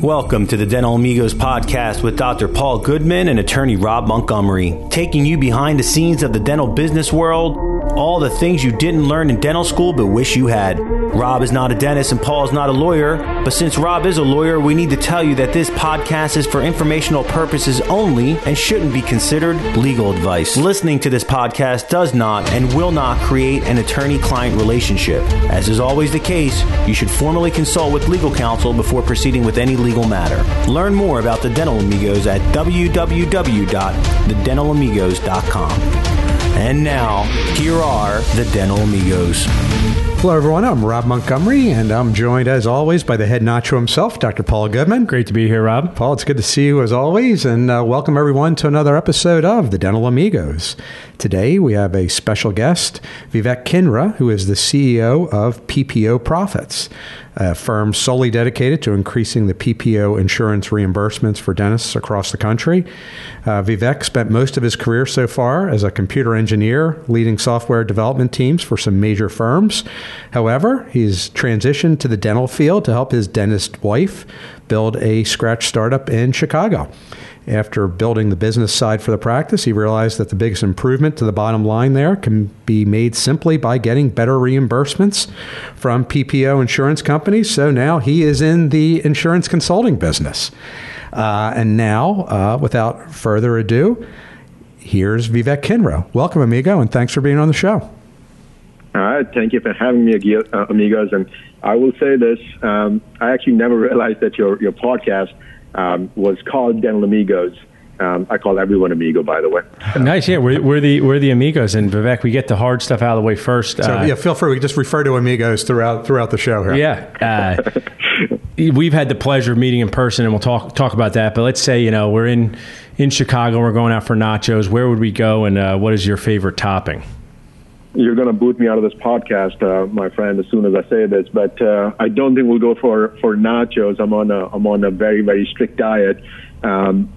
Welcome to the Dental Amigos podcast with Dr. Paul Goodman and attorney Rob Montgomery, taking you behind the scenes of the dental business world, all the things you didn't learn in dental school but wish you had. Rob is not a dentist and Paul is not a lawyer, but since Rob is a lawyer, we need to tell you that this podcast is for informational purposes only and shouldn't be considered legal advice. Listening to this podcast does not and will not create an attorney client relationship. As is always the case, you should formally consult with legal counsel before proceeding with any legal matter. Learn more about the Dental Amigos at www.thedentalamigos.com. And now, here are the Dental Amigos. Hello, everyone. I'm Rob Montgomery, and I'm joined, as always, by the head nacho himself, Dr. Paul Goodman. Great to be here, Rob. Paul, it's good to see you as always, and uh, welcome everyone to another episode of the Dental Amigos. Today, we have a special guest, Vivek Kinra, who is the CEO of PPO Profits, a firm solely dedicated to increasing the PPO insurance reimbursements for dentists across the country. Uh, Vivek spent most of his career so far as a computer engineer, leading software development teams for some major firms. However, he's transitioned to the dental field to help his dentist wife build a scratch startup in Chicago. After building the business side for the practice, he realized that the biggest improvement to the bottom line there can be made simply by getting better reimbursements from PPO insurance companies. So now he is in the insurance consulting business. Uh, and now, uh, without further ado, here's Vivek Kinra. Welcome, amigo, and thanks for being on the show. All right, thank you for having me, uh, amigos. And I will say this: um, I actually never realized that your your podcast um, was called Dental Amigos. Um, I call everyone amigo, by the way. Nice, yeah. We're, we're, the we're the amigos, and Vivek, we get the hard stuff out of the way first. So uh, yeah, feel free. We just refer to amigos throughout throughout the show here. Yeah, uh, we've had the pleasure of meeting in person, and we'll talk talk about that. But let's say you know we're in in Chicago, we're going out for nachos. Where would we go, and uh, what is your favorite topping? You're going to boot me out of this podcast, uh, my friend, as soon as I say this. But uh, I don't think we'll go for for nachos. I'm on a I'm on a very very strict diet. Um,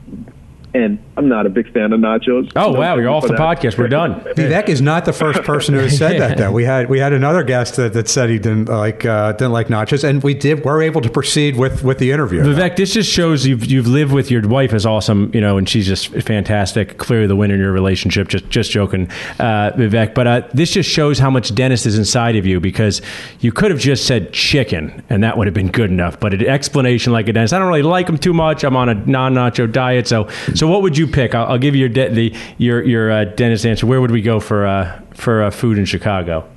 and I'm not a big fan of nachos. Oh wow, you're off the that. podcast. We're done. Vivek is not the first person who has said that. Though we had we had another guest that, that said he didn't like uh, didn't like nachos, and we did were able to proceed with with the interview. Vivek, this just shows you've you've lived with your wife is awesome, you know, and she's just fantastic. Clearly, the winner in your relationship. Just just joking, uh, Vivek. But uh, this just shows how much dentist is inside of you because you could have just said chicken, and that would have been good enough. But an explanation like a dentist, I don't really like them too much. I'm on a non nacho diet, so so what would you pick? I'll, I'll give you your de- the your your uh, dentist answer. Where would we go for uh, for uh, food in Chicago?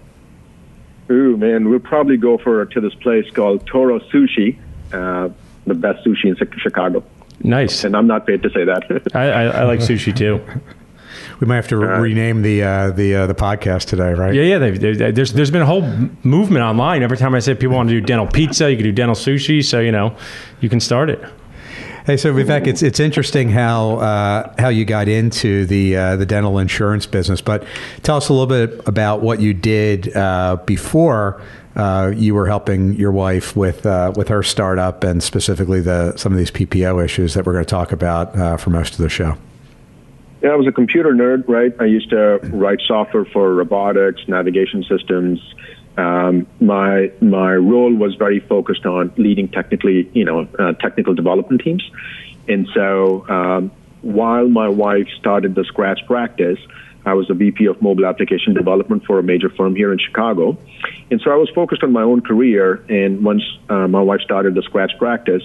Ooh, man, we'll probably go for to this place called Toro Sushi, uh, the best sushi in Chicago. Nice, and I'm not paid to say that. I, I, I like sushi too. We might have to re- rename the uh, the uh, the podcast today, right? Yeah, yeah. They, they, there's there's been a whole movement online. Every time I say people want to do dental pizza, you can do dental sushi. So you know, you can start it. Hey, so Vivek, it's it's interesting how uh, how you got into the uh, the dental insurance business, but tell us a little bit about what you did uh, before uh, you were helping your wife with uh, with her startup, and specifically the some of these PPO issues that we're going to talk about uh, for most of the show. Yeah, I was a computer nerd, right? I used to write software for robotics, navigation systems, um, my my role was very focused on leading technically, you know, uh, technical development teams, and so um, while my wife started the Scratch practice, I was a VP of mobile application development for a major firm here in Chicago, and so I was focused on my own career. And once uh, my wife started the Scratch practice,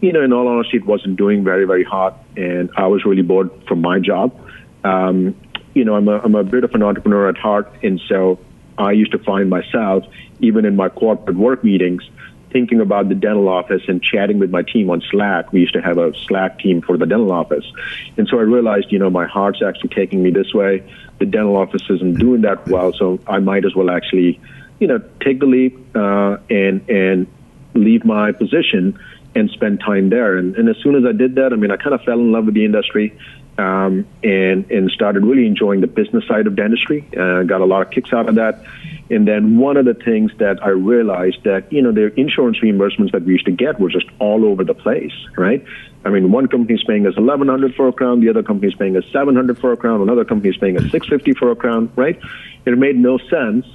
you know, in all honesty, it wasn't doing very very hot, and I was really bored from my job. Um, you know, I'm a, I'm a bit of an entrepreneur at heart, and so I used to find myself, even in my corporate work meetings, thinking about the dental office and chatting with my team on Slack. We used to have a Slack team for the dental office. And so I realized, you know, my heart's actually taking me this way. The dental office isn't doing that well, so I might as well actually, you know, take the leap uh, and and leave my position and spend time there. And, and as soon as I did that, I mean, I kind of fell in love with the industry um, and and started really enjoying the business side of dentistry. Uh, got a lot of kicks out of that. And then one of the things that I realized that you know the insurance reimbursements that we used to get were just all over the place, right? I mean, one company is paying us eleven hundred for a crown, the other company is paying us seven hundred for a crown, another company is paying us six fifty for a crown, right? It made no sense,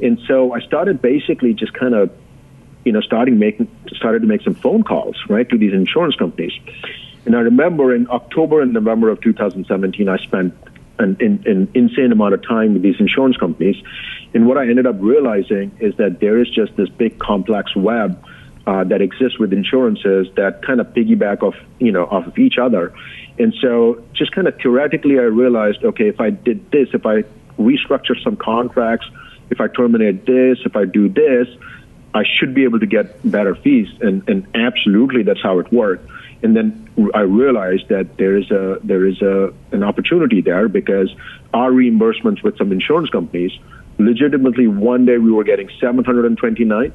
and so I started basically just kind of you know, starting making started to make some phone calls, right, to these insurance companies. And I remember in October and November of 2017, I spent an, an, an insane amount of time with these insurance companies. And what I ended up realizing is that there is just this big complex web uh, that exists with insurances that kind of piggyback off, you know, off of each other. And so just kind of theoretically, I realized, okay, if I did this, if I restructure some contracts, if I terminate this, if I do this, I should be able to get better fees. And, and absolutely, that's how it worked. And then I realized that there is a there is a an opportunity there because our reimbursements with some insurance companies, legitimately, one day we were getting 729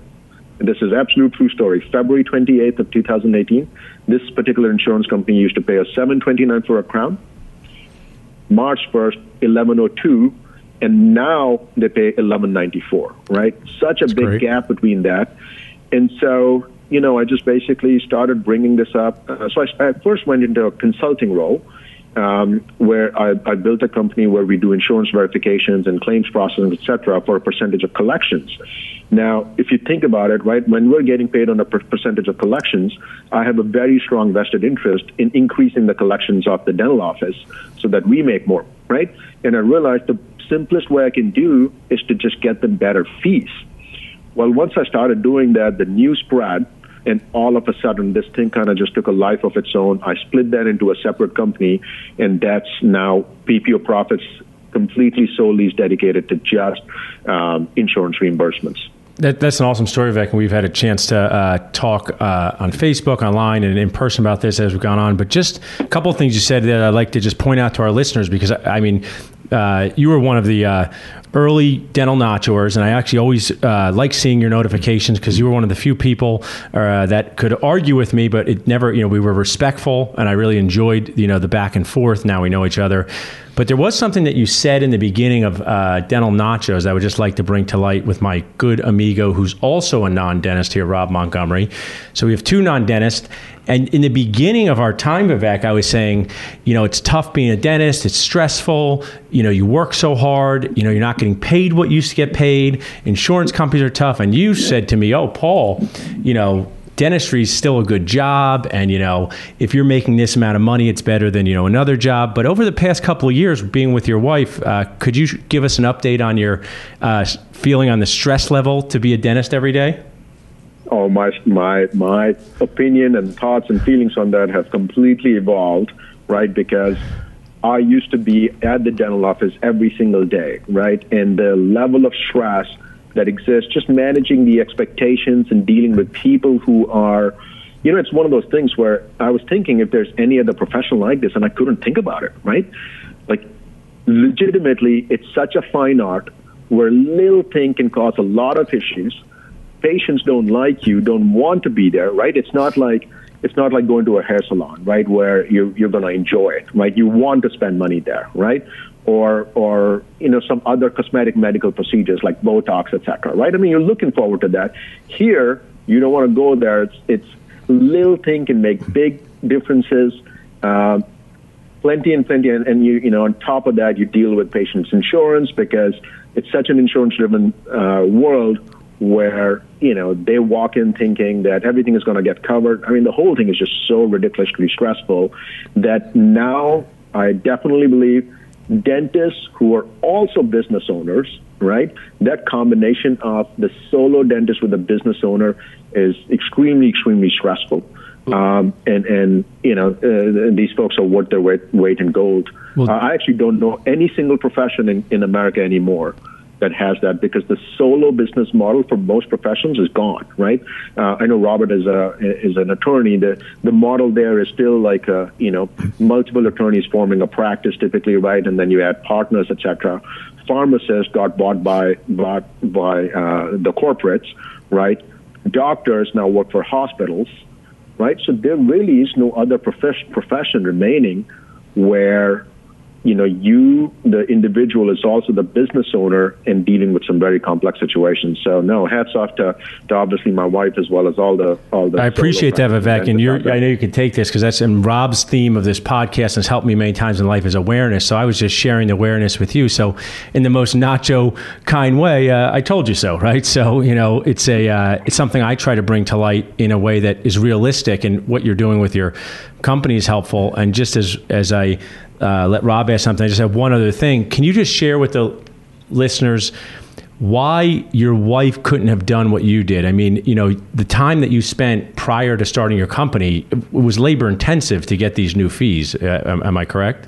and this is absolute true story. February 28th of 2018, this particular insurance company used to pay us 729 for a crown. March 1st, 1102, and now they pay 1194. Right? Such a That's big great. gap between that, and so you know, I just basically started bringing this up. Uh, so I, I, first went into a consulting role. Um, where I, I, built a company where we do insurance verifications and claims processing, et cetera, for a percentage of collections. Now, if you think about it, right, when we're getting paid on a per- percentage of collections, I have a very strong vested interest in increasing the collections of the dental office so that we make more, right? And I realized the simplest way I can do is to just get them better fees. Well, once I started doing that, the news spread, and all of a sudden this thing kind of just took a life of its own. I split that into a separate company, and that's now PPO Profits completely solely is dedicated to just um, insurance reimbursements. That, that's an awesome story, Vivek, and we've had a chance to uh, talk uh, on Facebook, online, and in person about this as we've gone on. But just a couple of things you said that I'd like to just point out to our listeners because I, mean, uh, you were one of the uh, early dental notchers, and I actually always uh, like seeing your notifications because you were one of the few people uh, that could argue with me, but it never, you know, we were respectful, and I really enjoyed, you know, the back and forth. Now we know each other. But there was something that you said in the beginning of uh, Dental Nachos that I would just like to bring to light with my good amigo, who's also a non dentist here, Rob Montgomery. So we have two non dentists. And in the beginning of our time, Vivek, I was saying, you know, it's tough being a dentist. It's stressful. You know, you work so hard. You know, you're not getting paid what you used to get paid. Insurance companies are tough. And you said to me, oh, Paul, you know, dentistry is still a good job and you know if you're making this amount of money it's better than you know another job but over the past couple of years being with your wife uh, could you give us an update on your uh, feeling on the stress level to be a dentist every day oh my my my opinion and thoughts and feelings on that have completely evolved right because I used to be at the dental office every single day, right? And the level of stress that exists, just managing the expectations and dealing with people who are, you know, it's one of those things where I was thinking if there's any other profession like this, and I couldn't think about it, right? Like, legitimately, it's such a fine art where little thing can cause a lot of issues. Patients don't like you, don't want to be there, right? It's not like it's not like going to a hair salon, right, where you're, you're going to enjoy it, right? You want to spend money there, right? or or you know some other cosmetic medical procedures like Botox, etc. Right? I mean, you're looking forward to that. Here, you don't want to go there. It's it's little thing can make big differences. Uh, plenty and plenty, and, and, you you know on top of that, you deal with patients' insurance because it's such an insurance-driven uh, world where you know they walk in thinking that everything is going to get covered. I mean, the whole thing is just so ridiculously stressful that now I definitely believe dentists who are also business owners, right? That combination of the solo dentist with a business owner is extremely, extremely stressful. Um, and and you know uh, these folks are worth their weight, weight in gold. Well, uh, I actually don't know any single profession in, in America anymore that has that because the solo business model for most professions is gone, right? Uh, I know Robert is a is an attorney. The the model there is still like a, you know multiple attorneys forming a practice typically, right? And then you add partners, etc. Pharmacists got bought by bought by uh, the corporates, right? Doctors now work for hospitals, right? So there really is no other profession profession remaining where you know, you, the individual, is also the business owner and dealing with some very complex situations. So, no, hats off to, to obviously my wife as well as all the all the. I appreciate that, Vivek, and you're. I know you can take this because that's in Rob's theme of this podcast and has helped me many times in life is awareness. So I was just sharing the awareness with you. So, in the most nacho kind way, uh, I told you so, right? So, you know, it's a uh, it's something I try to bring to light in a way that is realistic, and what you're doing with your company is helpful. And just as as I uh, let Rob ask something. I just have one other thing. Can you just share with the listeners why your wife couldn't have done what you did? I mean, you know, the time that you spent prior to starting your company was labor intensive to get these new fees. Uh, am, am, I correct?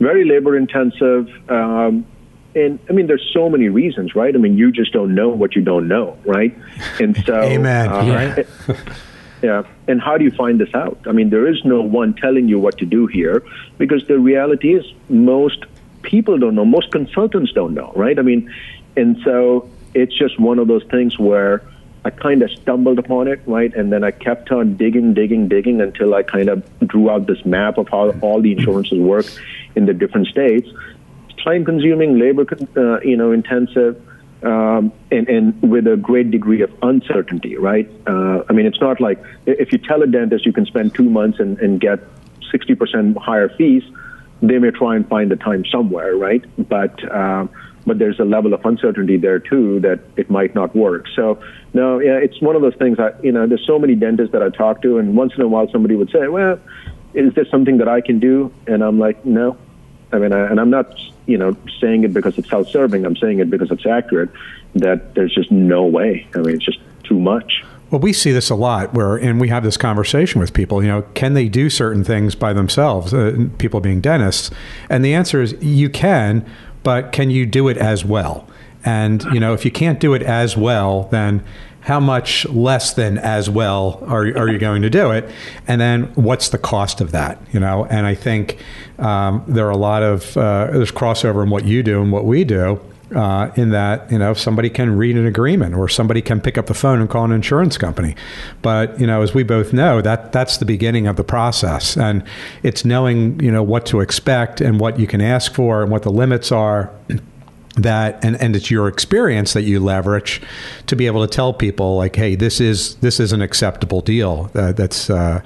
Very labor intensive. Um, and I mean, there's so many reasons, right? I mean, you just don't know what you don't know, right? And so, amen. Uh, right? Yeah. And how do you find this out? I mean, there is no one telling you what to do here because the reality is most people don't know, most consultants don't know, right? I mean, and so it's just one of those things where I kind of stumbled upon it, right? And then I kept on digging, digging, digging until I kind of drew out this map of how all the insurances work in the different states. Time consuming, labor, uh, you know, intensive um, and, and with a great degree of uncertainty, right? Uh, I mean, it's not like if you tell a dentist you can spend two months and, and get 60% higher fees, they may try and find the time somewhere, right? But um, but there's a level of uncertainty there too that it might not work. So no, yeah, it's one of those things. I, you know, there's so many dentists that I talk to, and once in a while somebody would say, "Well, is this something that I can do?" And I'm like, "No." I mean, I, and I'm not you know, saying it because it's self-serving. I'm saying it because it's accurate. That there's just no way. I mean, it's just too much. Well, we see this a lot where, and we have this conversation with people, you know, can they do certain things by themselves, uh, people being dentists? And the answer is you can, but can you do it as well? And, you know, if you can't do it as well, then how much less than as well are, are you going to do it? And then what's the cost of that? You know, and I think um, there are a lot of uh, there's crossover in what you do and what we do. Uh, in that you know somebody can read an agreement or somebody can pick up the phone and call an insurance company but you know as we both know that that's the beginning of the process and it's knowing you know what to expect and what you can ask for and what the limits are that and, and it's your experience that you leverage to be able to tell people like hey this is this is an acceptable deal that's uh,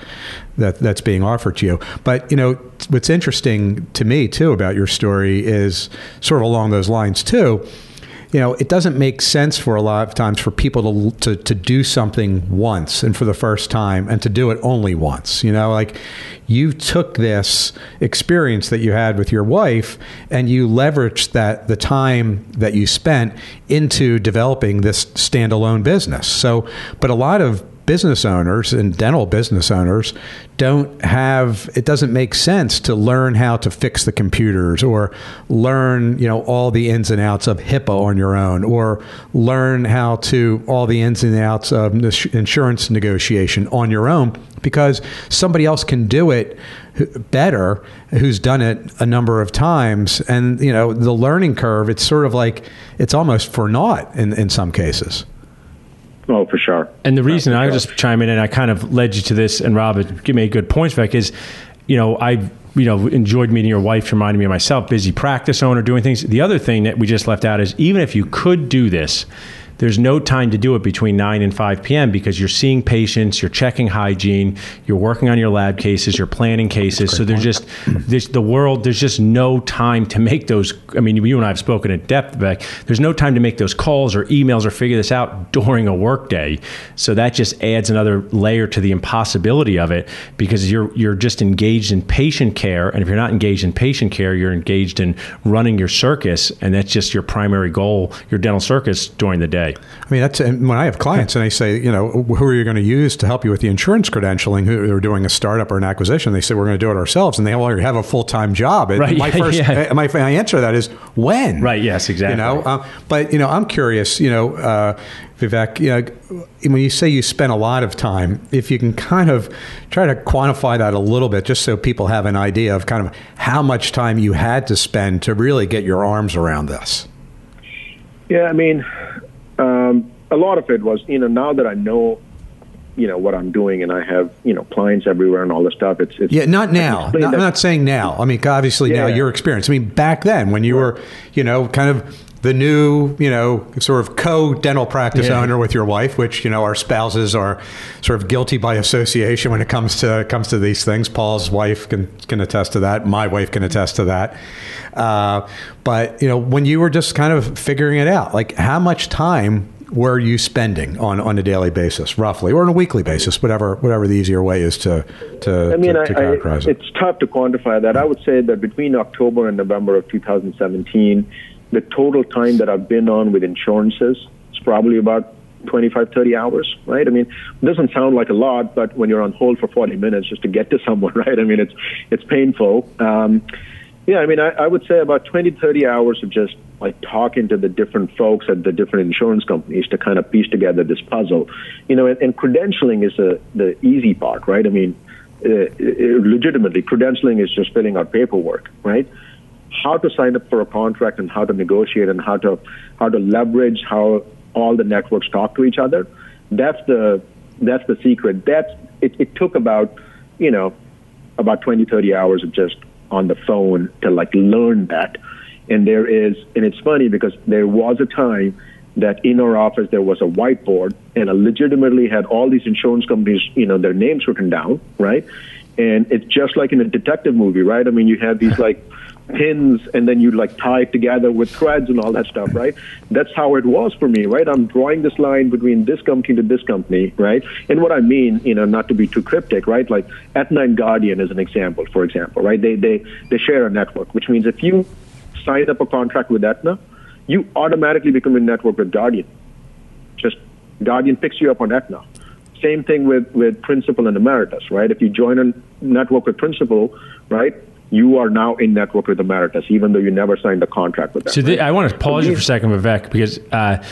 that that's being offered to you. But you know what's interesting to me too about your story is sort of along those lines too you know, it doesn't make sense for a lot of times for people to, to, to do something once and for the first time and to do it only once. You know, like you took this experience that you had with your wife and you leveraged that the time that you spent into developing this standalone business. So, but a lot of business owners and dental business owners don't have it doesn't make sense to learn how to fix the computers or learn you know all the ins and outs of HIPAA on your own or learn how to all the ins and outs of insurance negotiation on your own because somebody else can do it better who's done it a number of times. And you know the learning curve it's sort of like it's almost for naught in, in some cases Oh, for sure. And the reason I was just chime in and I kind of led you to this, and Rob, give me a good points back is, you know, I you know enjoyed meeting your wife. Reminded me of myself, busy practice owner, doing things. The other thing that we just left out is even if you could do this, there's no time to do it between 9 and 5 p.m. because you're seeing patients, you're checking hygiene, you're working on your lab cases, you're planning cases. So there's just there's the world. There's just no time to make those. I mean, you and I have spoken at depth, Beck. There's no time to make those calls or emails or figure this out during a workday. So that just adds another layer to the impossibility of it because you're you're just engaged in patient care, and if you're not engaged in patient care, you're engaged in running your circus, and that's just your primary goal, your dental circus during the day. I mean, that's when I have clients and they say, you know, who are you going to use to help you with the insurance credentialing? Who are doing a startup or an acquisition? They say we're going to do it ourselves, and they already have a full time job. Right. My first, yeah. my, my answer to that is when. Right. Yes. Exactly. You know, uh, but you know, I'm curious. You know. Uh, Vivek, you know, when you say you spent a lot of time, if you can kind of try to quantify that a little bit, just so people have an idea of kind of how much time you had to spend to really get your arms around this. Yeah, I mean, um, a lot of it was, you know, now that I know you know what I'm doing, and I have you know clients everywhere and all this stuff. It's, it's yeah, not now. No, I'm not saying now. I mean, obviously yeah, now your experience. I mean, back then when you were, you know, kind of the new, you know, sort of co dental practice yeah. owner with your wife, which you know our spouses are sort of guilty by association when it comes to comes to these things. Paul's wife can can attest to that. My wife can attest to that. Uh, but you know, when you were just kind of figuring it out, like how much time were you spending on, on a daily basis, roughly, or on a weekly basis, whatever whatever the easier way is to to, I mean, to, to characterize I, it? It's tough to quantify that. I would say that between October and November of 2017 the total time that I've been on with insurances is probably about 25, 30 hours, right? I mean, it doesn't sound like a lot, but when you're on hold for 40 minutes just to get to someone, right? I mean, it's it's painful. Um, yeah, I mean, I, I would say about 20, 30 hours of just like talking to the different folks at the different insurance companies to kind of piece together this puzzle. You know, and, and credentialing is a, the easy part, right? I mean, uh, legitimately, credentialing is just filling out paperwork, right? How to sign up for a contract and how to negotiate and how to how to leverage how all the networks talk to each other. That's the that's the secret. That's it, it took about you know about 20 30 hours of just on the phone to like learn that. And there is and it's funny because there was a time that in our office there was a whiteboard and I legitimately had all these insurance companies, you know, their names written down, right? And it's just like in a detective movie, right? I mean, you have these like pins and then you like tie it together with threads and all that stuff, right? That's how it was for me, right? I'm drawing this line between this company to this company, right? And what I mean, you know, not to be too cryptic, right? Like Aetna and Guardian is an example, for example, right? They they they share a network, which means if you sign up a contract with Aetna, you automatically become a network with Guardian. Just Guardian picks you up on Aetna. Same thing with, with Principal and Ameritas, right? If you join a network with Principal, right, you are now in network with Ameritas, even though you never signed a contract with them. So right? I want to pause so you for a second, Vivek, because uh,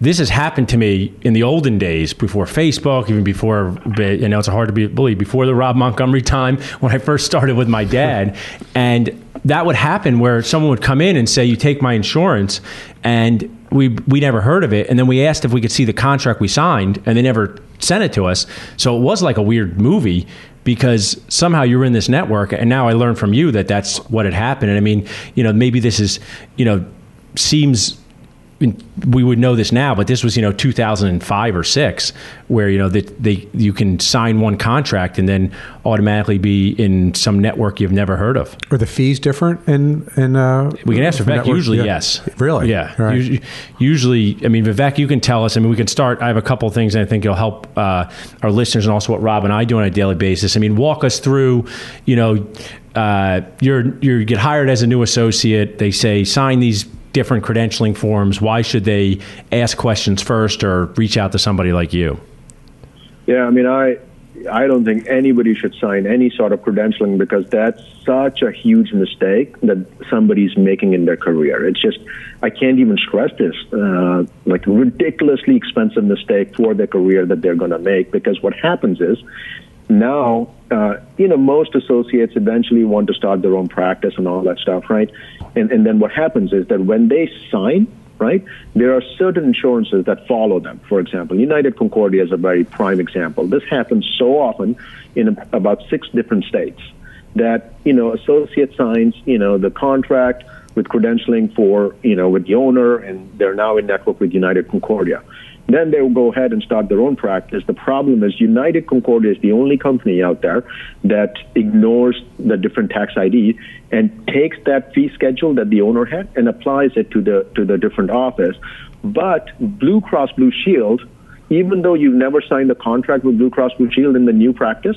this has happened to me in the olden days, before Facebook, even before, you know, it's hard to be, believe, before the Rob Montgomery time when I first started with my dad. and that would happen where someone would come in and say, You take my insurance. And we, we never heard of it. And then we asked if we could see the contract we signed, and they never sent it to us. So it was like a weird movie because somehow you're in this network and now I learned from you that that's what had happened. And I mean you know maybe this is you know seems we would know this now, but this was you know 2005 or six, where you know that they you can sign one contract and then automatically be in some network you've never heard of. Are the fees different in in? Uh, we can ask Vivek. Network? Usually, yeah. yes. Really? Yeah. Right. Usually, usually, I mean, Vivek, you can tell us. I mean, we can start. I have a couple of things I think it'll help uh, our listeners and also what Rob and I do on a daily basis. I mean, walk us through. You know, uh, you're you get hired as a new associate. They say sign these different credentialing forms, why should they ask questions first or reach out to somebody like you? Yeah, I mean, I I don't think anybody should sign any sort of credentialing because that's such a huge mistake that somebody's making in their career. It's just I can't even stress this uh, like ridiculously expensive mistake for their career that they're going to make because what happens is now, uh, you know, most associates eventually want to start their own practice and all that stuff, right? And, and then what happens is that when they sign, right, there are certain insurances that follow them. For example, United Concordia is a very prime example. This happens so often in about six different states that, you know, associate signs, you know, the contract with credentialing for, you know, with the owner, and they're now in network with United Concordia. Then they will go ahead and start their own practice. The problem is United Concordia is the only company out there that ignores the different tax ID and takes that fee schedule that the owner had and applies it to the to the different office. But Blue Cross Blue Shield, even though you've never signed a contract with Blue Cross Blue Shield in the new practice,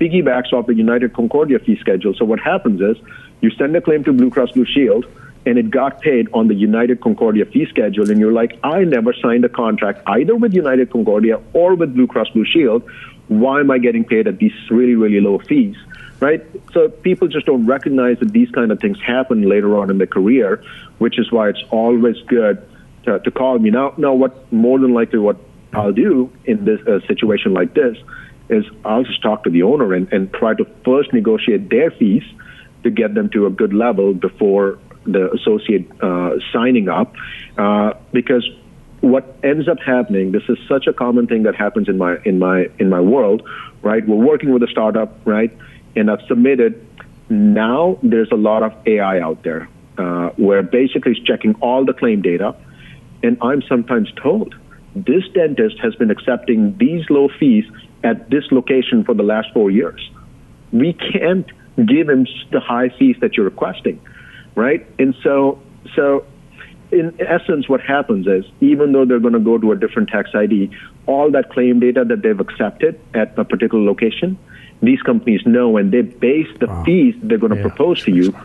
piggybacks off the United Concordia fee schedule. So what happens is you send a claim to Blue Cross Blue Shield and it got paid on the United Concordia fee schedule, and you're like, I never signed a contract either with United Concordia or with Blue Cross Blue Shield. Why am I getting paid at these really, really low fees? Right? So people just don't recognize that these kind of things happen later on in their career, which is why it's always good to, to call me. Now, now, what more than likely what I'll do in this uh, situation like this is I'll just talk to the owner and, and try to first negotiate their fees to get them to a good level before the associate uh, signing up uh, because what ends up happening, this is such a common thing that happens in my in my in my world, right? We're working with a startup, right? And I've submitted. Now there's a lot of AI out there uh, where basically it's checking all the claim data, and I'm sometimes told this dentist has been accepting these low fees at this location for the last four years. We can't give him the high fees that you're requesting, right? And so, so in essence, what happens is even though they're going to go to a different tax ID, all that claim data that they've accepted at a particular location, these companies know and they base the wow. fees they're going to yeah. propose to you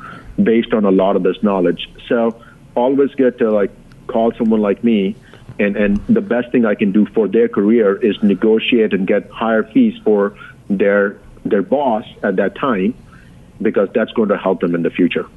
based on a lot of this knowledge. So always get to like call someone like me and, and the best thing I can do for their career is negotiate and get higher fees for their their boss at that time because that's going to help them in the future.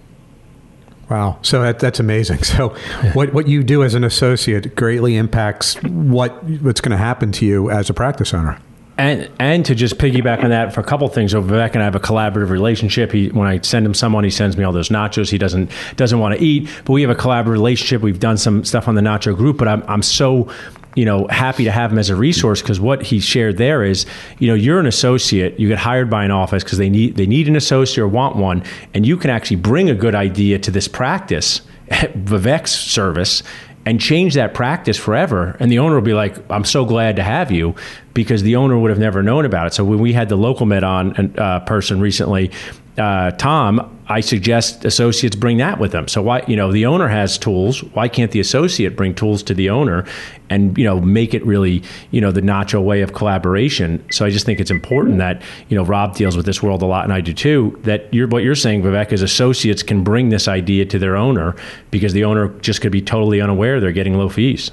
Wow. So that, that's amazing. So what, what you do as an associate greatly impacts what what's going to happen to you as a practice owner. And, and to just piggyback on that for a couple things, so Vivek and I have a collaborative relationship. He, when I send him someone, he sends me all those nachos. He doesn't doesn't want to eat, but we have a collaborative relationship. We've done some stuff on the nacho group, but I'm I'm so you know happy to have him as a resource because what he shared there is you know you're an associate you get hired by an office because they need they need an associate or want one and you can actually bring a good idea to this practice Vivek's service and change that practice forever. And the owner will be like, I'm so glad to have you because the owner would have never known about it. So when we had the local med on uh, person recently, uh, Tom, I suggest associates bring that with them. So why, you know, the owner has tools. Why can't the associate bring tools to the owner and, you know, make it really, you know, the nacho way of collaboration? So I just think it's important that, you know, Rob deals with this world a lot and I do too, that you're, what you're saying, Vivek, is associates can bring this idea to their owner because the owner just could be totally unaware they're getting low fees.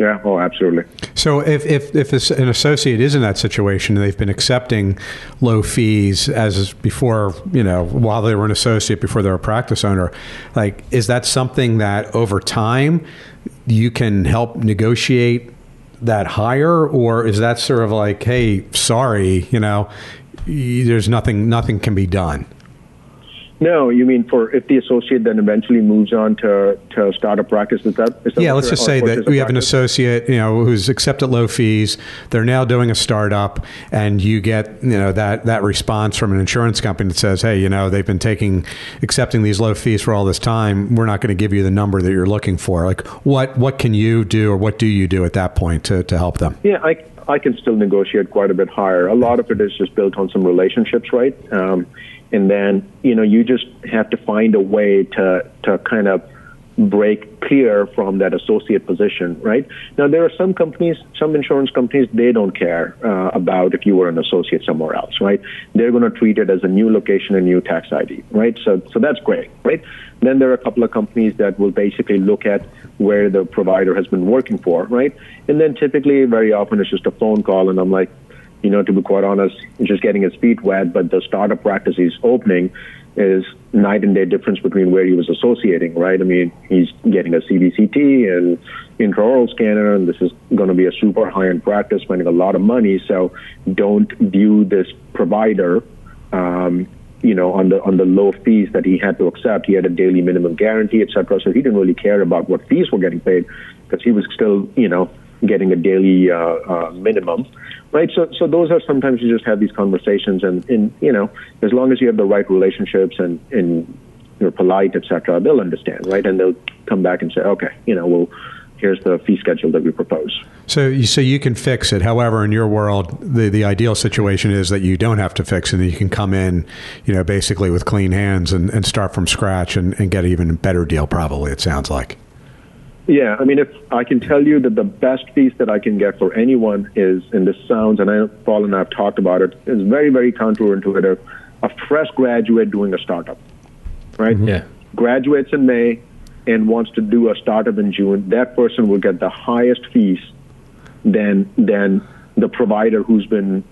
Yeah, oh, absolutely. So if, if, if an associate is in that situation and they've been accepting low fees as before, you know, while they were an associate, before they were a practice owner, like, is that something that over time you can help negotiate that higher? Or is that sort of like, hey, sorry, you know, there's nothing, nothing can be done? No, you mean for if the associate then eventually moves on to, to start a practice? Is that, is that yeah? Let's just say that we have an associate, you know, who's accepted low fees. They're now doing a startup, and you get you know that that response from an insurance company that says, "Hey, you know, they've been taking accepting these low fees for all this time. We're not going to give you the number that you're looking for." Like, what what can you do, or what do you do at that point to to help them? Yeah, I I can still negotiate quite a bit higher. A lot of it is just built on some relationships, right? Um, and then you know you just have to find a way to to kind of break clear from that associate position, right? Now, there are some companies, some insurance companies, they don't care uh, about if you were an associate somewhere else, right? They're going to treat it as a new location, a new tax ID, right? So, so that's great, right? Then there are a couple of companies that will basically look at where the provider has been working for, right? And then typically, very often, it's just a phone call, and I'm like, you know, to be quite honest, just getting his feet wet, but the startup practice he's opening is night and day difference between where he was associating, right? I mean, he's getting a CBCT and intraoral scanner, and this is going to be a super high end practice, spending a lot of money. So don't view this provider, um, you know, on the on the low fees that he had to accept. He had a daily minimum guarantee, et cetera. So he didn't really care about what fees were getting paid because he was still, you know, getting a daily uh, uh, minimum right? So, so those are sometimes you just have these conversations, and, and you know, as long as you have the right relationships and and you're polite, etc., they'll understand, right? And they'll come back and say, okay, you know, well, here's the fee schedule that we propose. So, you, so you can fix it. However, in your world, the the ideal situation is that you don't have to fix it, and you can come in, you know, basically with clean hands and, and start from scratch and, and get an even better deal. Probably, it sounds like. Yeah, I mean, if I can tell you that the best piece that I can get for anyone is, and this sounds, and I, Paul and I have talked about it, is very, very counterintuitive. A fresh graduate doing a startup, right? Mm-hmm. Yeah. Graduates in May and wants to do a startup in June. That person will get the highest fees than than the provider who's been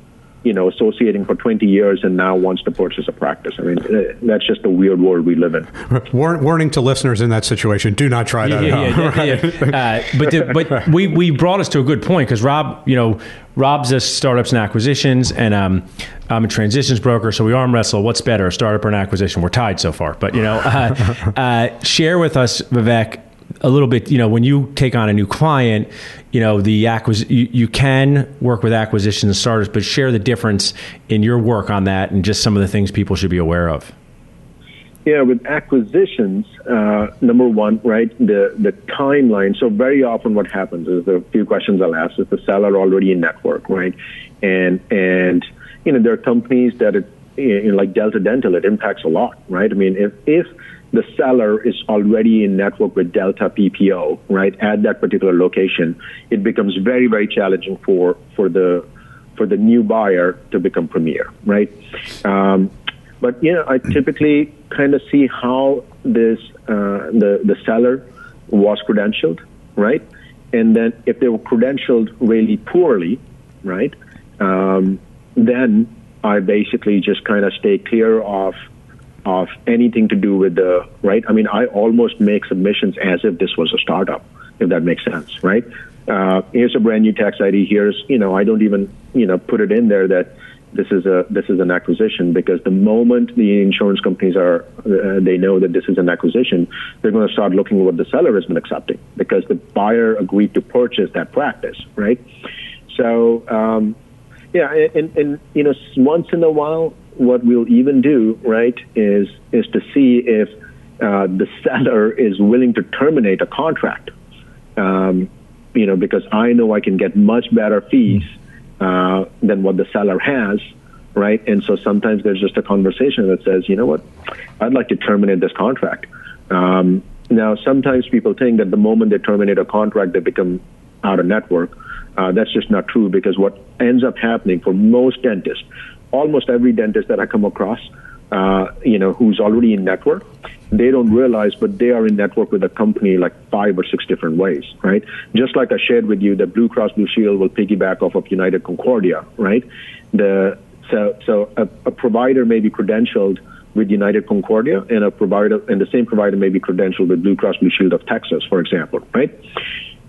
you know, associating for 20 years and now wants to purchase a practice. I mean, uh, that's just the weird world we live in. Warning to listeners in that situation: Do not try that. Yeah, yeah, yeah, right? uh, but the, but we we brought us to a good point because Rob, you know, Rob's a startups and acquisitions, and um, I'm a transitions broker. So we arm wrestle. What's better, a startup or an acquisition? We're tied so far. But you know, uh, uh, share with us, Vivek a little bit, you know, when you take on a new client, you know, the acquis- you, you can work with acquisitions and starters, but share the difference in your work on that and just some of the things people should be aware of. Yeah, with acquisitions, uh, number one, right, the, the timeline. So very often what happens is the few questions I'll ask is the seller already in network, right? And, and, you know, there are companies that it, you know, like Delta Dental, it impacts a lot, right? I mean, if, if the seller is already in network with Delta PPO, right, at that particular location, it becomes very, very challenging for, for the, for the new buyer to become premier, right? Um, but know, I typically kind of see how this uh, the the seller was credentialed, right? And then if they were credentialed really poorly, right, um, then I basically just kind of stay clear of of anything to do with the right. I mean, I almost make submissions as if this was a startup, if that makes sense, right? Uh, here's a brand new tax ID. Here's you know, I don't even you know put it in there that this is a this is an acquisition because the moment the insurance companies are uh, they know that this is an acquisition, they're going to start looking at what the seller has been accepting because the buyer agreed to purchase that practice, right? So um, yeah, and, and you know once in a while, what we'll even do right is is to see if uh, the seller is willing to terminate a contract. Um, you know, because I know I can get much better fees uh, than what the seller has, right? And so sometimes there's just a conversation that says, you know what, I'd like to terminate this contract. Um, now, sometimes people think that the moment they terminate a contract, they become out of network. Uh, that's just not true because what ends up happening for most dentists, almost every dentist that I come across, uh, you know, who's already in network, they don't realize, but they are in network with a company like five or six different ways, right? Just like I shared with you that Blue Cross Blue Shield will piggyback off of United Concordia, right? The so so a, a provider may be credentialed with United Concordia, and a provider and the same provider may be credentialed with Blue Cross Blue Shield of Texas, for example, right?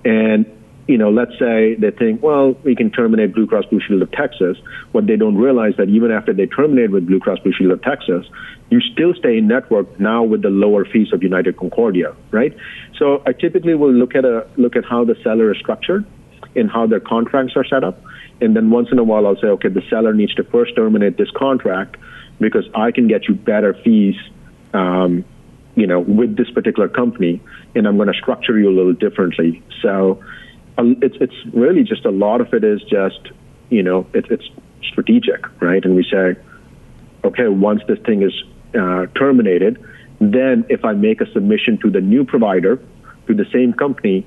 And you know, let's say they think, well, we can terminate Blue Cross Blue Shield of Texas. What they don't realize that even after they terminate with Blue Cross Blue Shield of Texas, you still stay in network now with the lower fees of United Concordia, right? So I typically will look at a look at how the seller is structured and how their contracts are set up, and then once in a while I'll say, okay, the seller needs to first terminate this contract because I can get you better fees. Um, you know, with this particular company, and I'm going to structure you a little differently. So, it's it's really just a lot of it is just you know it, it's strategic, right? And we say, okay, once this thing is uh, terminated, then if I make a submission to the new provider, to the same company,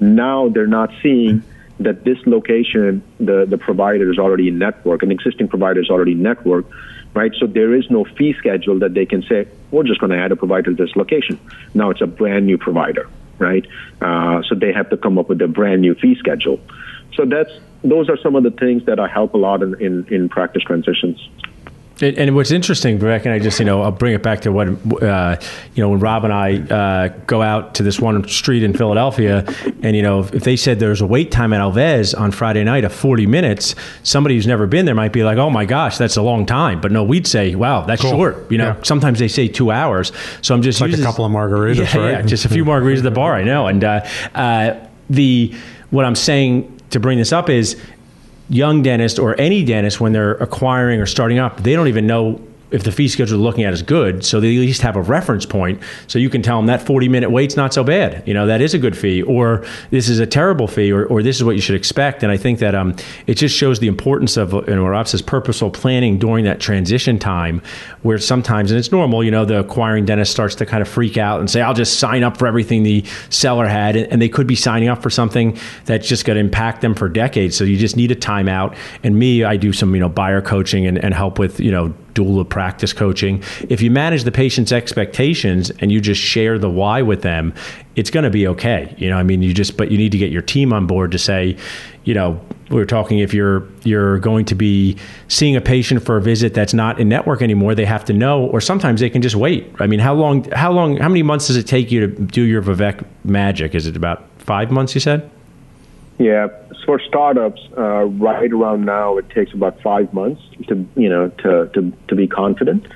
now they're not seeing that this location, the, the provider is already in network, an existing provider is already in network, right? So there is no fee schedule that they can say, we're just going to add a provider to this location. Now it's a brand new provider, right? Uh, so they have to come up with a brand new fee schedule. So that's those are some of the things that I help a lot in, in, in practice transitions. And what's interesting, Vivek, and I just, you know, I'll bring it back to what, uh, you know, when Rob and I uh, go out to this one street in Philadelphia, and, you know, if, they said there's a wait time at El Vez on Friday night of 40 minutes, somebody who's never been there might be like, oh my gosh, that's a long time. But no, we'd say, wow, that's cool. short. You know, yeah. sometimes they say two hours. So I'm just like a couple of margaritas, yeah, right? Yeah, just a few margaritas at the bar, I know. And uh, uh, the, what I'm saying to bring this up is young dentist or any dentist when they're acquiring or starting up, they don't even know if the fee schedule looking at is good. So they at least have a reference point. So you can tell them that 40 minute wait's not so bad. You know, that is a good fee, or this is a terrible fee, or, or this is what you should expect. And I think that um, it just shows the importance of, you know, Rob says purposeful planning during that transition time where sometimes, and it's normal, you know, the acquiring dentist starts to kind of freak out and say, I'll just sign up for everything the seller had. And they could be signing up for something that's just going to impact them for decades. So you just need a timeout. And me, I do some, you know, buyer coaching and, and help with, you know, doula practice coaching. If you manage the patient's expectations and you just share the why with them, it's going to be okay. You know, I mean, you just, but you need to get your team on board to say, you know, we are talking if you're you're going to be seeing a patient for a visit that's not in network anymore, they have to know, or sometimes they can just wait. I mean, how long? How long? How many months does it take you to do your Vivek magic? Is it about five months? You said. Yeah, for startups, uh, right around now, it takes about five months to you know to to, to be confident.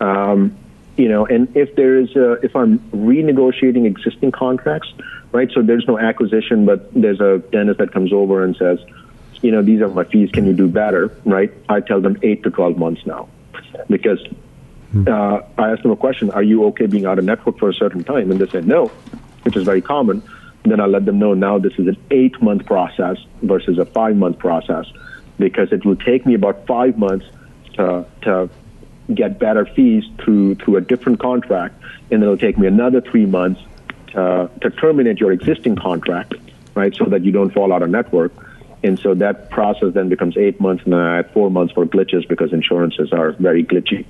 Um, you know, and if there is a, if I'm renegotiating existing contracts, right? So there's no acquisition, but there's a dentist that comes over and says, you know, these are my fees. Can you do better? Right? I tell them eight to 12 months now because uh, I asked them a question Are you okay being out of network for a certain time? And they said no, which is very common. Then I let them know now this is an eight month process versus a five month process because it will take me about five months to, to get better fees through, through a different contract, and then it'll take me another three months to, to terminate your existing contract, right, so that you don't fall out of network. And so that process then becomes eight months, and then I add four months for glitches because insurances are very glitchy.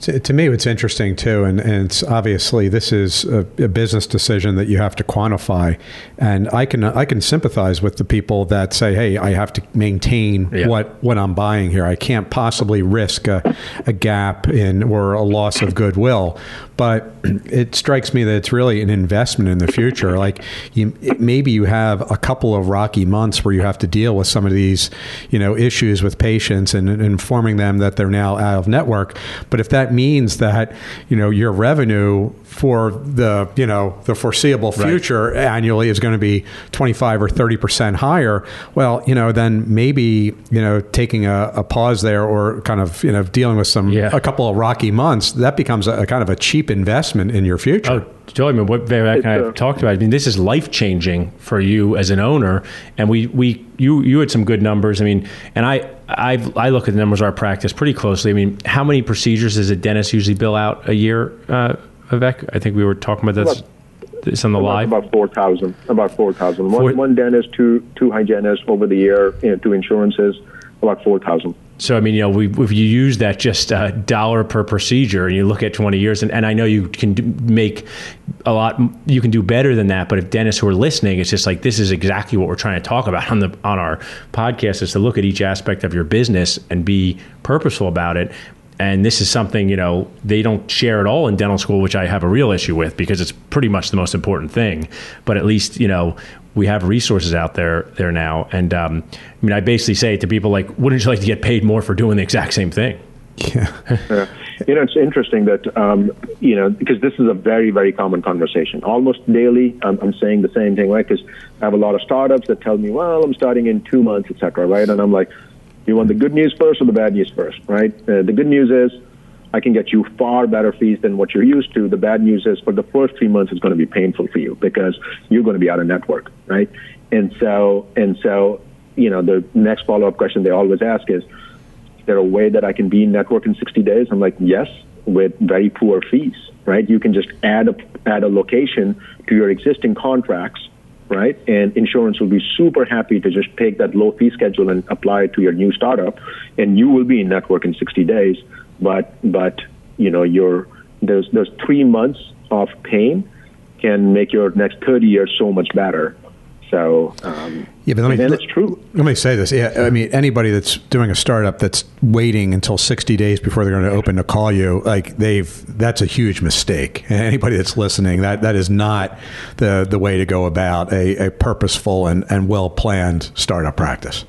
To, to, me, it's interesting too, and, and it's obviously this is a, a, business decision that you have to quantify, and I can I can sympathize with the people that say, "Hey, I have to maintain yeah. what what I'm buying here. I can't possibly risk a, a gap in or a loss of goodwill." But it strikes me that it's really an investment in the future. Like you, maybe you have a couple of rocky months where you have to deal with some of these, you know, issues with patients and, and informing them that they're now out of network. But if that means that you know your revenue for the you know the foreseeable future right. annually is going to be 25 or 30 percent higher well you know then maybe you know taking a, a, pause there or kind of you know dealing with some yeah. a couple of rocky months that becomes a, a, kind of a cheap investment in your future oh. Joey, I mean, what Vivek and I have talked about. I mean, this is life changing for you as an owner, and we, we you you had some good numbers. I mean, and I I I look at the numbers of our practice pretty closely. I mean, how many procedures does a dentist usually bill out a year? Uh, Vivek? I think we were talking about this. This on the about, live. About four thousand. About four thousand. One, one dentist, two two hygienists over the year, you know, two insurances. About four thousand. So I mean, you know, we, if you use that just a dollar per procedure, and you look at 20 years, and, and I know you can do, make a lot, you can do better than that. But if dentists who are listening, it's just like this is exactly what we're trying to talk about on the on our podcast is to look at each aspect of your business and be purposeful about it and this is something you know they don't share at all in dental school which i have a real issue with because it's pretty much the most important thing. But at least you know we have resources out there there now. And um, i mean i basically say to people like wouldn't you like to get paid more for doing the exact same thing? Yeah, yeah. you know it's interesting that um, you know because this is a very very common conversation. Almost daily i'm, I'm saying the same thing right? Because i have a lot of startups that tell me well i'm starting in two months etc right? And i'm like you want the good news first or the bad news first, right? Uh, the good news is I can get you far better fees than what you're used to. The bad news is for the first three months, it's going to be painful for you because you're going to be out of network, right? And so, and so, you know, the next follow up question they always ask is, is there a way that I can be in network in 60 days? I'm like, yes, with very poor fees, right? You can just add a, add a location to your existing contracts right? And insurance will be super happy to just take that low fee schedule and apply it to your new startup, and you will be in network in 60 days. But but you know your those those three months of pain can make your next 30 years so much better. So um, yeah, but let me, it's true. Let me say this. Yeah, I mean, anybody that's doing a startup that's waiting until 60 days before they're going to open to call you, like they've that's a huge mistake. And anybody that's listening, that that is not the the way to go about a, a purposeful and, and well planned startup practice.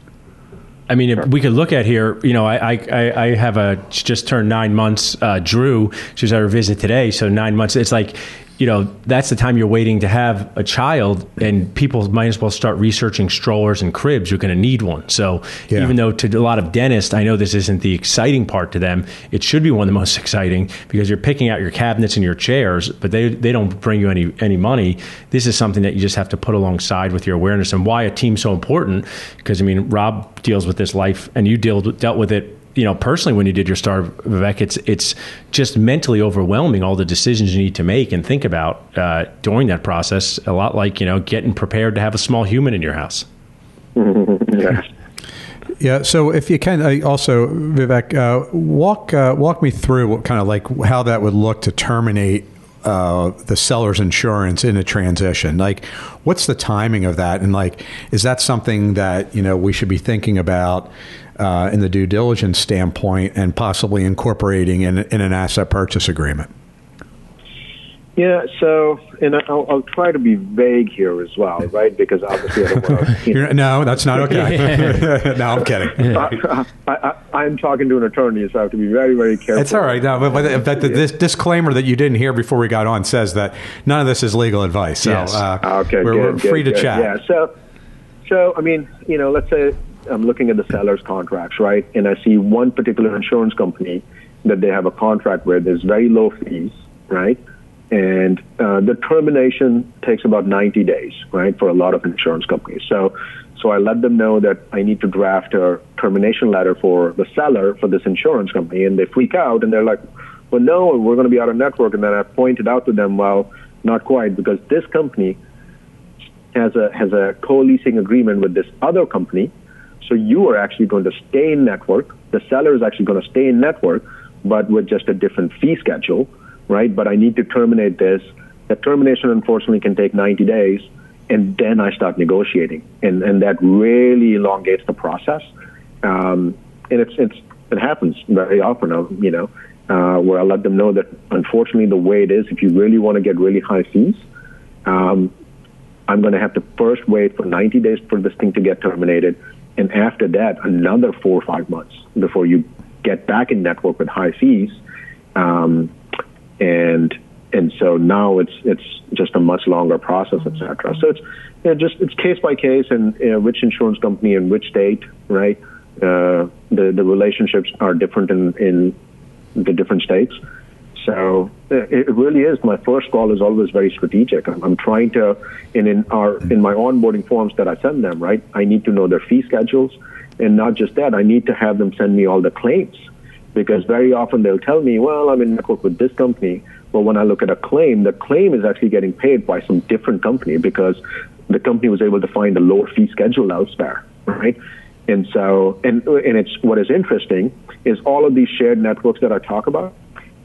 I mean, if we could look at here, you know, I, I, I have a just turned nine months. Uh, Drew, she's at her visit today, so nine months. It's like you know, that's the time you're waiting to have a child, and people might as well start researching strollers and cribs. You're going to need one. So yeah. even though to a lot of dentists, I know this isn't the exciting part to them, it should be one of the most exciting because you're picking out your cabinets and your chairs, but they they don't bring you any any money. This is something that you just have to put alongside with your awareness and why a team's so important. Because I mean, Rob deals with this life, and you deal dealt with it you know, personally, when you did your star, Vivek, it's it's just mentally overwhelming all the decisions you need to make and think about uh, during that process. A lot like you know getting prepared to have a small human in your house. yeah. Yeah. So if you can, uh, also Vivek, uh, walk uh, walk me through what kind of like how that would look to terminate uh, the seller's insurance in a transition. Like, what's the timing of that? And like, is that something that you know we should be thinking about? Uh, in the due diligence standpoint and possibly incorporating in, in an asset purchase agreement? Yeah, so, and I'll, I'll, try to be vague here as well, right? Because obviously, I don't want to. no, that's not okay. no, I'm kidding. I, am talking to an attorney, so I have to be very, very careful. It's all right. No, but, but, but the, this disclaimer that you didn't hear before we got on says that none of this is legal advice. So yes. uh, okay, we're, good, we're free good, to chat. Yeah, so, so, I mean, you know, let's say I'm looking at the seller's contracts, right? And I see one particular insurance company that they have a contract where there's very low fees, right? and uh, the termination takes about 90 days, right, for a lot of insurance companies. So, so I let them know that I need to draft a termination letter for the seller for this insurance company, and they freak out and they're like, "Well, no, we're going to be out of network." And then I pointed out to them, "Well, not quite, because this company has a has a co-leasing agreement with this other company, so you are actually going to stay in network. The seller is actually going to stay in network, but with just a different fee schedule." right? But I need to terminate this. The termination, unfortunately, can take 90 days, and then I start negotiating, and and that really elongates the process. Um, and it's it's it happens very often, uh, you know, uh, where I let them know that unfortunately the way it is, if you really want to get really high fees, um, I'm going to have to first wait for 90 days for this thing to get terminated, and after that another four or five months before you get back in network with high fees. Um, and and so now it's it's just a much longer process, etc. So it's you know, just it's case by case, and you know, which insurance company in which state, right? Uh, the the relationships are different in in the different states. So uh, it really is. My first call is always very strategic. I'm, I'm trying to, and in our in my onboarding forms that I send them, right? I need to know their fee schedules, and not just that. I need to have them send me all the claims because very often they'll tell me, well, I'm in network with this company. But when I look at a claim, the claim is actually getting paid by some different company because the company was able to find a lower fee schedule elsewhere, right? And so, and, and it's what is interesting is all of these shared networks that I talk about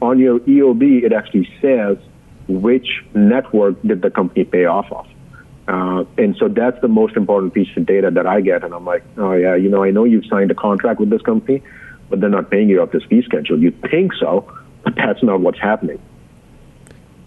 on your EOB, it actually says which network did the company pay off of. Uh, and so that's the most important piece of data that I get. And I'm like, oh yeah, you know, I know you've signed a contract with this company, but they're not paying you off this fee schedule. You think so, but that's not what's happening.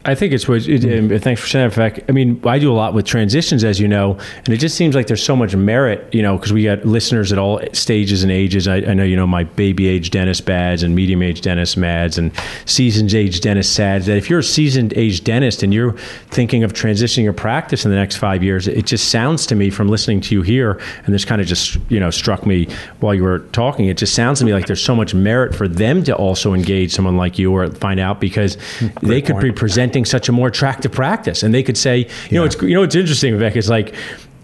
I think it's what. It, thanks for saying that. fact, I mean, I do a lot with transitions, as you know, and it just seems like there's so much merit, you know, because we got listeners at all stages and ages. I, I, know, you know, my baby age dentist bads and medium age dentist mads and seasoned age dentist sads. That if you're a seasoned age dentist and you're thinking of transitioning your practice in the next five years, it just sounds to me from listening to you here, and this kind of just you know struck me while you were talking. It just sounds to me like there's so much merit for them to also engage someone like you or find out because hmm. Great they could point. be presenting presenting such a more attractive practice. And they could say, you yeah. know, it's you know, it's interesting, Vivek. It's like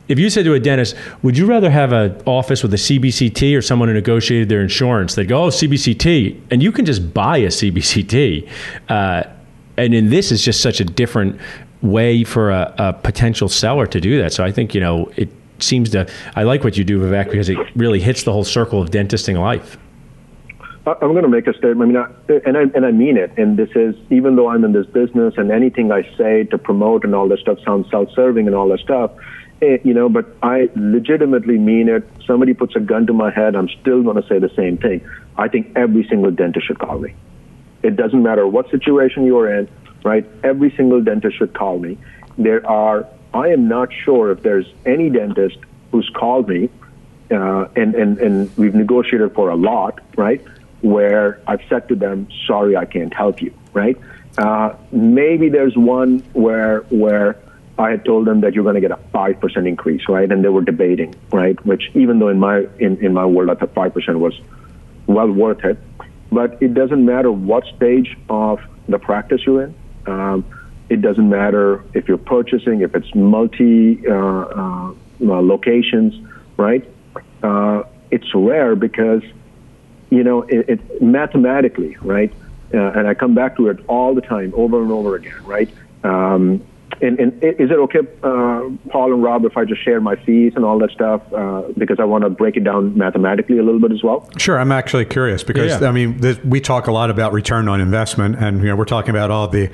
if you said to a dentist, would you rather have an office with a CBCT or someone who negotiated their insurance? They'd go, oh, CBCT. And you can just buy a CBCT. Uh, and in this is just such a different way for a, a, potential seller to do that. So I think, you know, it seems to, I like what you do, Vivek, because it really hits the whole circle of dentisting life. I'm going to make a statement. I mean, I, and I and I mean it. And this is even though I'm in this business, and anything I say to promote and all this stuff sounds self-serving and all this stuff, it, eh, you know. But I legitimately mean it. Somebody puts a gun to my head, I'm still going to say the same thing. I think every single dentist should call me. It doesn't matter what situation you're in, right? Every single dentist should call me. There are. I am not sure if there's any dentist who's called me, uh, and and and we've negotiated for a lot, right? Where I've said to them, "Sorry, I can't help you." Right? Uh, maybe there's one where where I had told them that you're going to get a five percent increase, right? And they were debating, right? Which even though in my in, in my world I thought five percent was well worth it, but it doesn't matter what stage of the practice you're in. Um, it doesn't matter if you're purchasing, if it's multi uh, uh, locations, right? Uh, it's rare because you know, it, it mathematically, right? Uh, and I come back to it all the time, over and over again, right? Um, and, and, is it okay, uh, Paul and Rob, if I just share my fees and all that stuff? Uh, because I want to break it down mathematically a little bit as well. Sure, I'm actually curious because yeah, yeah. I mean this, we talk a lot about return on investment, and you know we're talking about all the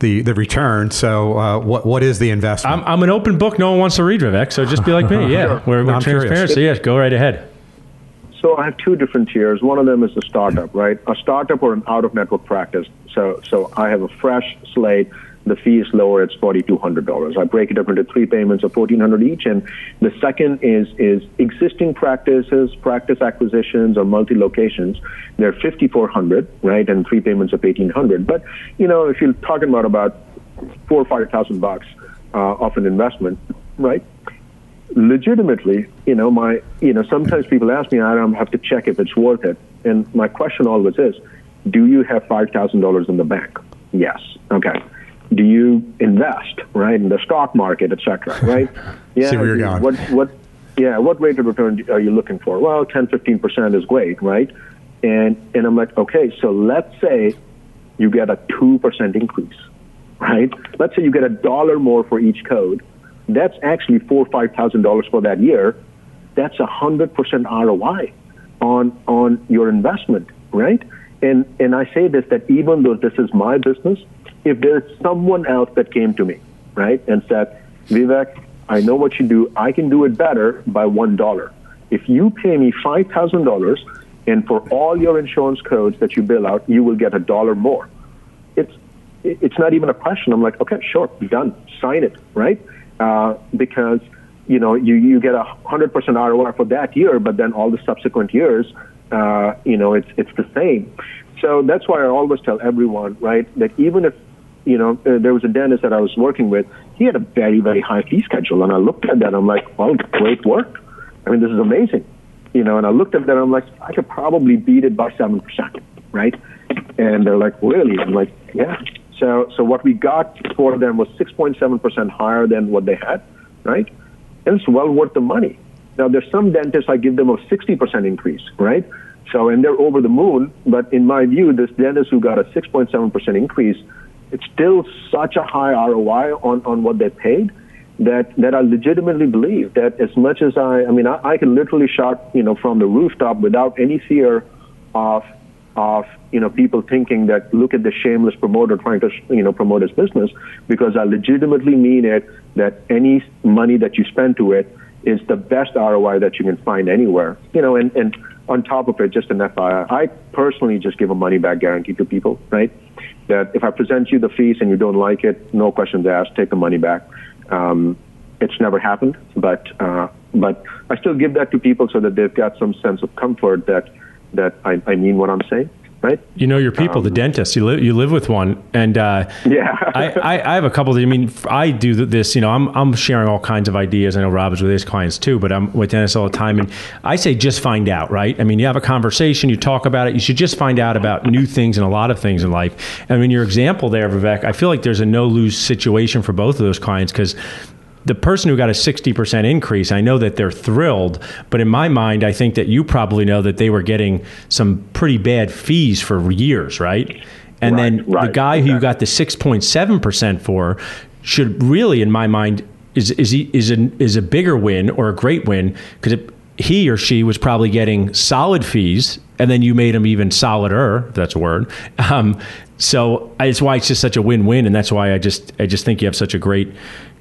the, the return. So uh, what what is the investment? I'm, I'm, an open book. No one wants to read Vivek, so just be like me. Yeah, sure. we're, we're no, transparent. So yeah, go right ahead. So I have two different tiers. One of them is a startup, right? A startup or an out of network practice. So so I have a fresh slate. the fee is lower. It's forty two hundred dollars. I break it up into three payments of fourteen hundred each, and the second is is existing practices, practice acquisitions, or multi locations. They're fifty four hundred, right, and three payments of eighteen hundred. But you know, if you're talking about about four or five thousand bucks uh, of an investment, right? Legitimately, you know, my you know, sometimes people ask me, I don't have to check if it's worth it, and my question always is, do you have five thousand dollars in the bank? Yes. Okay do you invest right in the stock market, etc. Right? Yeah. See where you're going. What what? Yeah. What rate of return are you looking for? Well, 10, 15 percent is great, right? And and I'm like, okay, so let's say you get a two percent increase, right? Let's say you get a dollar more for each code. That's actually four or five thousand dollars for that year. That's a hundred percent ROI on on your investment, right? And and I say this that even though this is my business, if there's someone else that came to me, right, and said, Vivek, I know what you do. I can do it better by one dollar. If you pay me five thousand dollars, and for all your insurance codes that you bill out, you will get a dollar more. It's it's not even a question. I'm like, okay, sure, done. Sign it, right? Uh, because you know you you get a hundred percent ROI for that year, but then all the subsequent years, uh, you know, it's it's the same. So that's why I always tell everyone, right, that even if you know, uh, there was a dentist that I was working with. He had a very, very high fee schedule, and I looked at that. I'm like, well, great work. I mean, this is amazing. You know, and I looked at that. I'm like, I could probably beat it by seven percent, right? And they're like, really? I'm like, yeah. So, so what we got for them was 6.7 percent higher than what they had, right? And it's well worth the money. Now, there's some dentists I give them a 60 percent increase, right? So, and they're over the moon. But in my view, this dentist who got a 6.7 percent increase it's still such a high ROI on, on what they paid that, that I legitimately believe that as much as I, I mean, I, I can literally shout, you know, from the rooftop without any fear of, of, you know, people thinking that look at the shameless promoter trying to, you know, promote his business because I legitimately mean it that any money that you spend to it is the best ROI that you can find anywhere, you know, and, and on top of it, just an FYI, I personally just give a money back guarantee to people, right? that if I present you the fees and you don't like it, no questions asked, take the money back. Um, it's never happened, but uh, but I still give that to people so that they've got some sense of comfort that that I, I mean what I'm saying right? You know your people, um, the dentist. You live you live with one, and uh, yeah, I, I, I, have a couple. Of, I mean, I do this. You know, I'm I'm sharing all kinds of ideas. I know Rob is with his clients too, but I'm with dentists all the time, and I say just find out, right? I mean, you have a conversation, you talk about it. You should just find out about new things and a lot of things in life. I mean, your example there, Vivek, I feel like there's a no lose situation for both of those clients because the person who got a 60% increase, I know that they're thrilled, but in my mind, I think that you probably know that they were getting some pretty bad fees for years, right? And right, then right, the guy exactly. who got the 6.7% for should really, in my mind, is, is, is, a, is a bigger win or a great win because he or she was probably getting solid fees and then you made them even solider if that's a word um, so it's why it's just such a win-win and that's why i just i just think you have such a great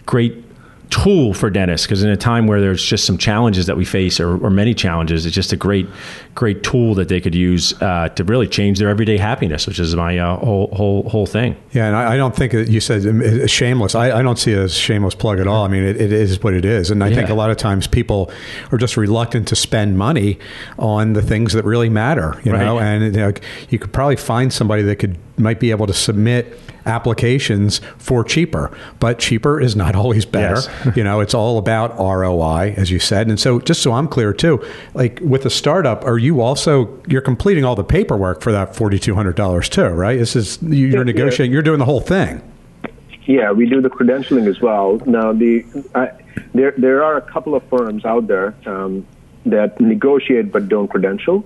great tool for dentists because in a time where there's just some challenges that we face or, or many challenges it's just a great great tool that they could use uh, to really change their everyday happiness which is my uh, whole whole whole thing. Yeah and I, I, don't think that you said shameless. I, I, don't see it as a shameless plug at all. I mean it, it is what it is. And I yeah. think a lot of times people are just reluctant to spend money on the things that really matter you right. know? And you, know, you could probably find somebody that could might be able to submit applications for cheaper, but cheaper is not always better. Yes. you know, it's all about ROI, as you said. And so, just so I'm clear too, like with a startup, are you also you're completing all the paperwork for that forty two hundred dollars too, right? This is you're negotiating, you're doing the whole thing. Yeah, we do the credentialing as well. Now, the I, there there are a couple of firms out there um, that negotiate but don't credential,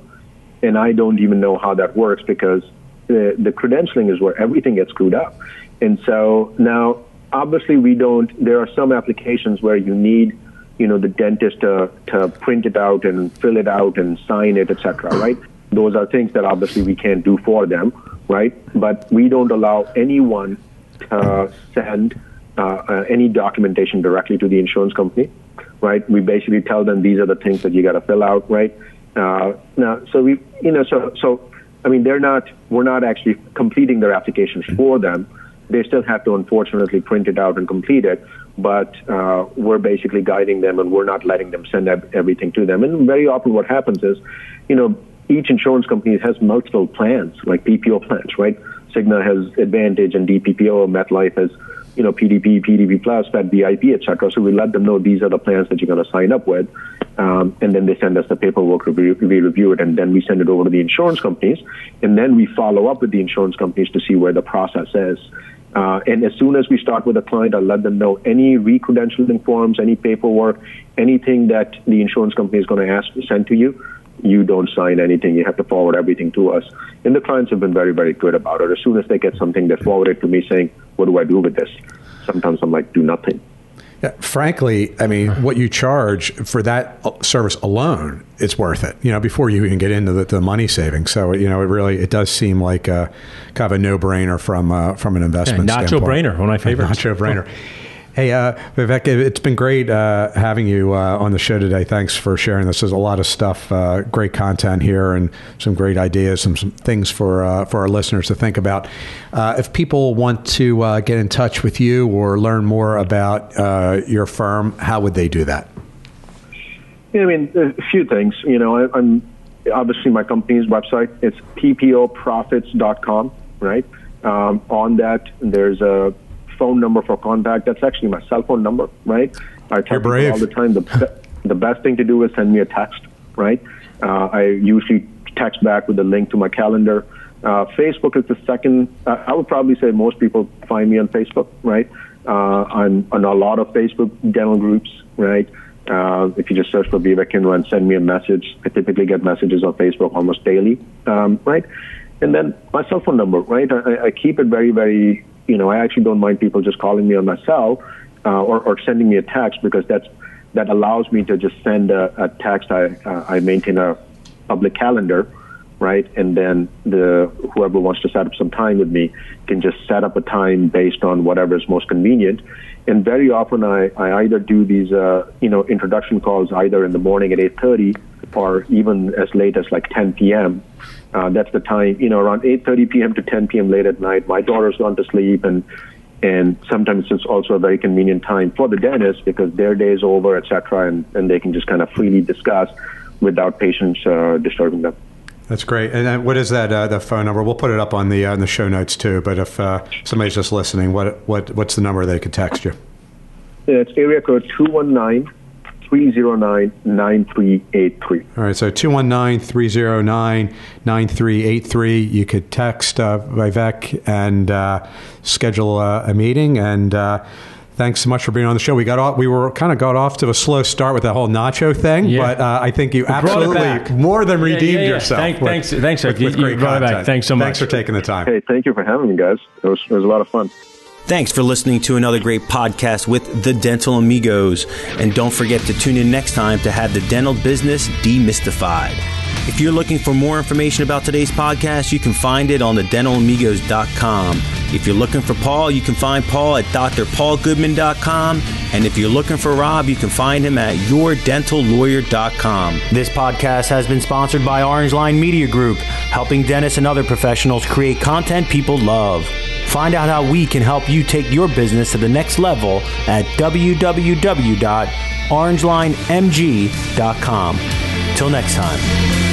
and I don't even know how that works because the, credentialing is where everything gets screwed up. And so now, obviously, we don't, there are some applications where you need, you know, the dentist to, to print it out and fill it out and sign it, etc. right? Those are things that obviously we can't do for them, right? But we don't allow anyone to send uh, uh, any documentation directly to the insurance company, right? We basically tell them these are the things that you got to fill out, right? Uh, now, so we, you know, so so I mean, they're not, we're not actually completing their applications for them. They still have to, unfortunately, print it out and complete it. But uh, we're basically guiding them, and we're not letting them send everything to them. And very often, what happens is, you know, each insurance company has multiple plans, like PPO plans, right? Cigna has Advantage and DPPO. MetLife has, you know, PDP, PDP Plus, Fed VIP, etc. So we let them know these are the plans that you're going to sign up with, um, and then they send us the paperwork. We, we review it, and then we send it over to the insurance companies, and then we follow up with the insurance companies to see where the process is. Uh, and as soon as we start with a client, I'll let them know any re-credentialing forms, any paperwork, anything that the insurance company is going to ask to send to you you don't sign anything. You have to forward everything to us. And the clients have been very, very good about it. As soon as they get something, they forward it to me saying, What do I do with this? Sometimes I'm like, Do nothing. Yeah, frankly, I mean, what you charge for that service alone, it's worth it. You know, before you even get into the, the money savings. So, you know, it really it does seem like a kind of a no brainer from uh, from an investment. Yeah, nacho brainer, one of my favorites. Nacho brainer. Hey, uh, Vivek, it's been great uh, having you uh, on the show today. Thanks for sharing this. There's a lot of stuff, uh, great content here, and some great ideas, some, some things for uh, for our listeners to think about. Uh, if people want to get in touch with you or learn more about your firm, how would they do that? Yeah, I mean, a few things. You know, I, am obviously my company's website. It's ppoprofits.com, right? Um, on that, there's a phone number for contact. That's actually my cell phone number, right? I tell people all the time the, the best thing to do is send me a text, right? Uh, I usually text back with a link to my calendar. Uh, Facebook is the second. Uh, I would probably say most people find me on Facebook, right? Uh, I'm on a lot of Facebook dental groups, right? Uh, if you just search for Vivek Kinra and send me a message, I typically get messages on Facebook almost daily, um, right? And then my cell phone number, right? I, I keep it very, very you know, I actually don't mind people just calling me on my cell uh, or, or sending me a text because that's that allows me to just send a, a text. I uh, I maintain a public calendar, right? And then the whoever wants to set up some time with me can just set up a time based on whatever is most convenient. And very often I, I either do these uh, you know introduction calls either in the morning at 8:30 or even as late as like 10 p.m. Uh, that's the time, you know, around 8:30 p.m. to 10 p.m. late at night. My daughter's gone to sleep, and and sometimes it's also a very convenient time for the dentist because their day is over, etc., and and they can just kind of freely discuss without patients uh, disturbing them. That's great. And what is that? Uh, the phone number? We'll put it up on the uh, on the show notes too. But if uh, somebody's just listening, what what what's the number they could text you? It's area code two one nine 309 9383. All right, so 219 309 9383. You could text uh, Vivek and uh, schedule a, a, meeting. And uh, thanks so much for being on the show. We got off, we were kind of got off to a slow start with that whole nacho thing, yeah. but uh, I think you we absolutely more than redeemed yeah, yeah, yourself. Thank, with, thanks, thanks, with, with, great content. Thanks so much. Thanks for taking the time. Hey, thank you for having me, guys. It was, it was a lot of fun. Thanks for listening to another great podcast with the Dental Amigos. And don't forget to tune in next time to have the dental business demystified. If you're looking for more information about today's podcast, you can find it on the dentalamigos.com. If you're looking for Paul, you can find Paul at drpaulgoodman.com. And if you're looking for Rob, you can find him at yourdentallawyer.com. This podcast has been sponsored by Orange Line Media Group, helping dentists and other professionals create content people love. Find out how we can help you take your business to the next level at www.orangelinemg.com. Till next time.